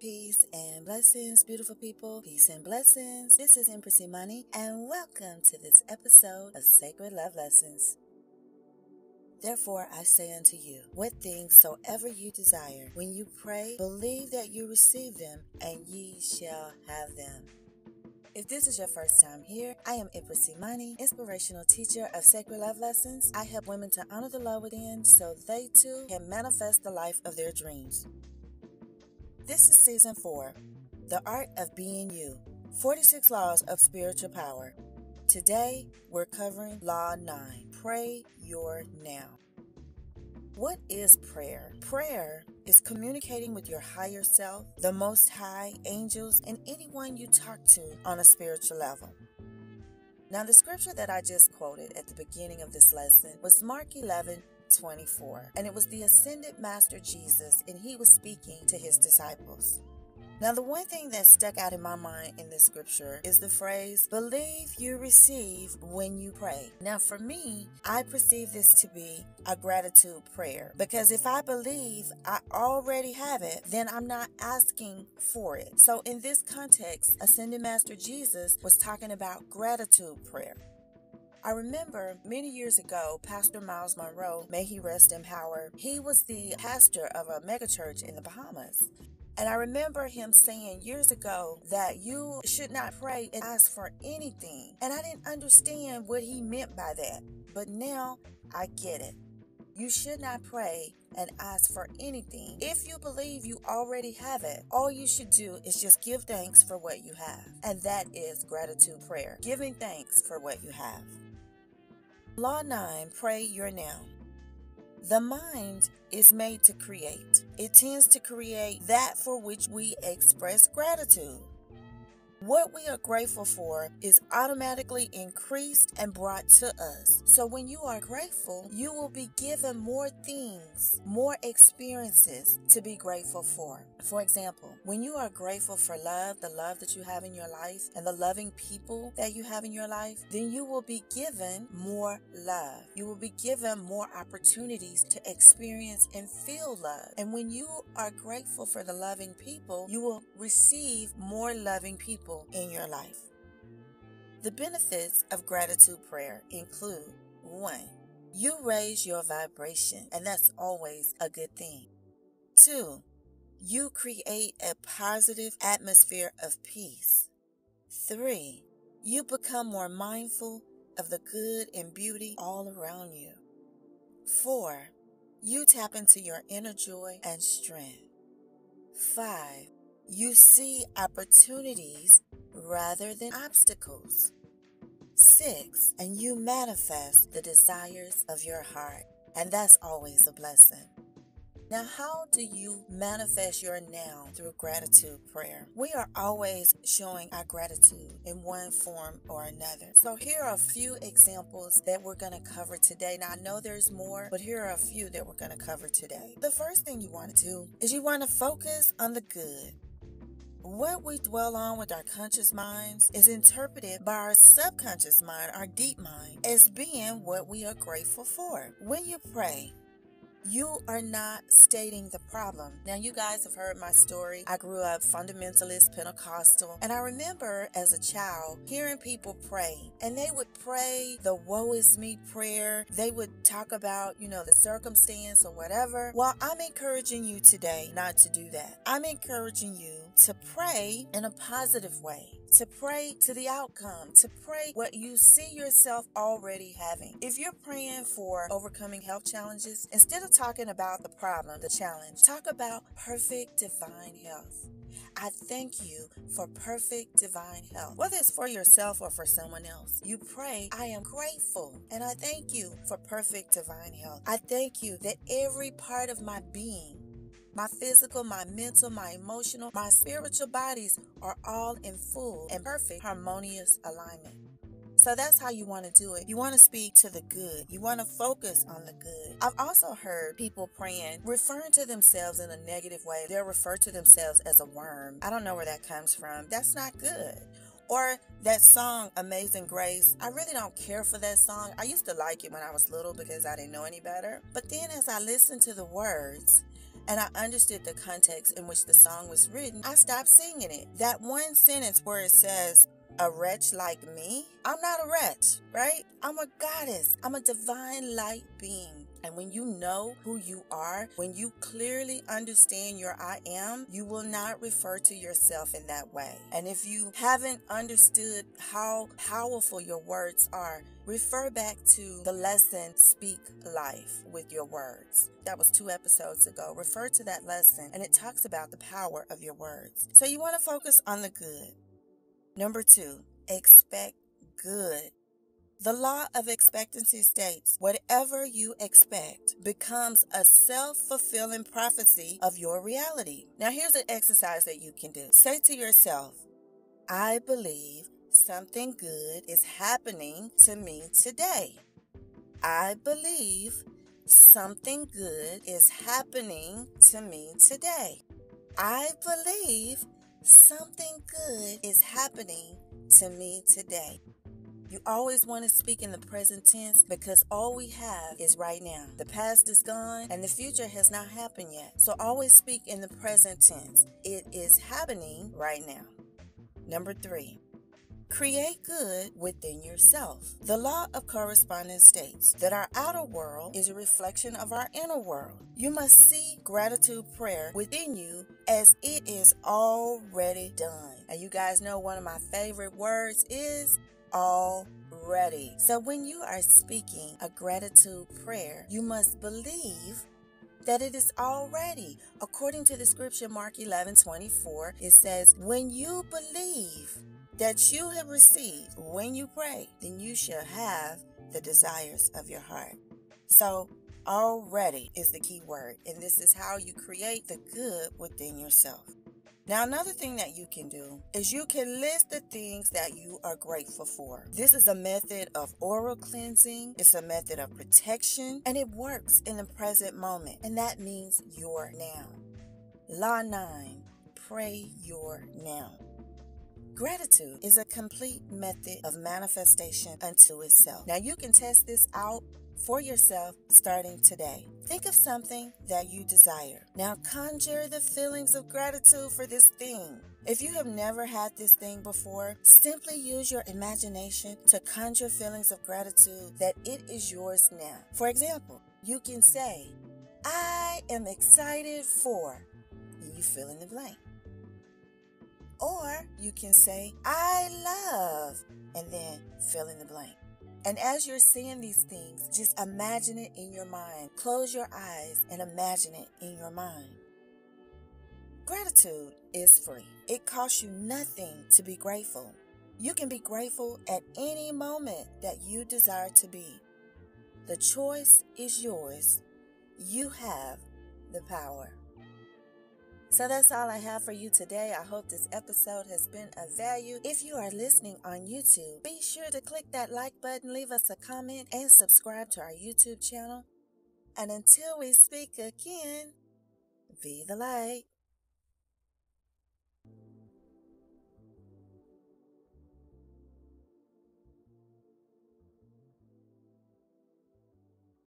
Peace and blessings, beautiful people. Peace and blessings. This is Empress Imani, and welcome to this episode of Sacred Love Lessons. Therefore, I say unto you, what things soever you desire, when you pray, believe that you receive them, and ye shall have them. If this is your first time here, I am Empress Imani, inspirational teacher of Sacred Love Lessons. I help women to honor the love within so they too can manifest the life of their dreams. This is season four The Art of Being You 46 Laws of Spiritual Power. Today, we're covering Law 9 Pray Your Now. What is prayer? Prayer is communicating with your higher self, the Most High, angels, and anyone you talk to on a spiritual level. Now, the scripture that I just quoted at the beginning of this lesson was Mark 11 24. And it was the ascended Master Jesus, and he was speaking to his disciples. Now, the one thing that stuck out in my mind in this scripture is the phrase, believe you receive when you pray. Now, for me, I perceive this to be a gratitude prayer because if I believe I already have it, then I'm not asking for it. So, in this context, Ascended Master Jesus was talking about gratitude prayer. I remember many years ago, Pastor Myles Munroe, may he rest in power, he was the pastor of a megachurch in the Bahamas. And I remember him saying years ago that you should not pray and ask for anything. And I didn't understand what he meant by that. But now I get it. You should not pray and ask for anything. If you believe you already have it, all you should do is just give thanks for what you have. And that is gratitude prayer, giving thanks for what you have. Law 9 Pray Your Now. The mind is made to create. It tends to create that for which we express gratitude. What we are grateful for is automatically increased and brought to us. So when you are grateful, you will be given more things, more experiences to be grateful for. For example, when you are grateful for love, the love that you have in your life, and the loving people that you have in your life, then you will be given more love. You will be given more opportunities to experience and feel love. And when you are grateful for the loving people, you will receive more loving people in your life. The benefits of gratitude prayer include 1. You raise your vibration, and that's always a good thing. 2. You create a positive atmosphere of peace. 3. You become more mindful of the good and beauty all around you. 4. You tap into your inner joy and strength. 5. You see opportunities rather than obstacles. Six, and you manifest the desires of your heart. And that's always a blessing. Now, how do you manifest your now through gratitude prayer? We are always showing our gratitude in one form or another. So, here are a few examples that we're going to cover today. Now, I know there's more, but here are a few that we're going to cover today. The first thing you want to do is you want to focus on the good. What we dwell on with our conscious minds is interpreted by our subconscious mind, our deep mind, as being what we are grateful for. When you pray, you are not stating the problem. Now, you guys have heard my story. I grew up fundamentalist Pentecostal, and I remember as a child hearing people pray, and they would pray the woe is me prayer. They would talk about, you know, the circumstance or whatever. Well, I'm encouraging you today not to do that. I'm encouraging you to pray in a positive way to pray to the outcome, to pray what you see yourself already having. If you're praying for overcoming health challenges, instead of talking about the problem, the challenge, talk about perfect divine health. I thank you for perfect divine health. Whether it's for yourself or for someone else, you pray, I am grateful and I thank you for perfect divine health. I thank you that every part of my being my physical, my mental, my emotional, my spiritual bodies are all in full and perfect harmonious alignment. So that's how you want to do it. You want to speak to the good. You want to focus on the good. I've also heard people praying, referring to themselves in a negative way. They'll refer to themselves as a worm. I don't know where that comes from. That's not good. Or that song, Amazing Grace. I really don't care for that song. I used to like it when I was little because I didn't know any better. But then as I listened to the words, and I understood the context in which the song was written, I stopped singing it. That one sentence where it says, a wretch like me, I'm not a wretch, right? I'm a goddess. I'm a divine light being. And when you know who you are, when you clearly understand your I am, you will not refer to yourself in that way. And if you haven't understood how powerful your words are, refer back to the lesson Speak Life with Your Words. That was two episodes ago. Refer to that lesson, and it talks about the power of your words. So you want to focus on the good. Number two, expect good. The law of expectancy states whatever you expect becomes a self fulfilling prophecy of your reality. Now, here's an exercise that you can do say to yourself, I believe something good is happening to me today. I believe something good is happening to me today. I believe something good is happening to me today. You always want to speak in the present tense because all we have is right now. The past is gone and the future has not happened yet. So always speak in the present tense. It is happening right now. Number three, Create good within yourself. The law of correspondence states that our outer world is a reflection of our inner world. You must see gratitude prayer within you as it is already done. And you guys know one of my favorite words is already. So when you are speaking a gratitude prayer, you must believe that it is already. According to the scripture, Mark 11 24, it says, When you believe that you have received when you pray, then you shall have the desires of your heart. So, already is the key word, and this is how you create the good within yourself. Now, another thing that you can do is you can list the things that you are grateful for. This is a method of oral cleansing, it's a method of protection, and it works in the present moment, and that means your now. Law 9 Pray your now. Gratitude is a complete method of manifestation unto itself. Now, you can test this out for yourself starting today. Think of something that you desire. Now, conjure the feelings of gratitude for this thing. If you have never had this thing before, simply use your imagination to conjure feelings of gratitude that it is yours now. For example, you can say, I am excited for, and you fill in the blank. Or you can say, I love, and then fill in the blank. And as you're seeing these things, just imagine it in your mind. Close your eyes and imagine it in your mind. Gratitude is free. It costs you nothing to be grateful. You can be grateful at any moment that you desire to be. The choice is yours. You have the power. So that's all I have for you today. I hope this episode has been of value. If you are listening on YouTube, be sure to click that like button, leave us a comment, and subscribe to our YouTube channel. And until we speak again, be the light.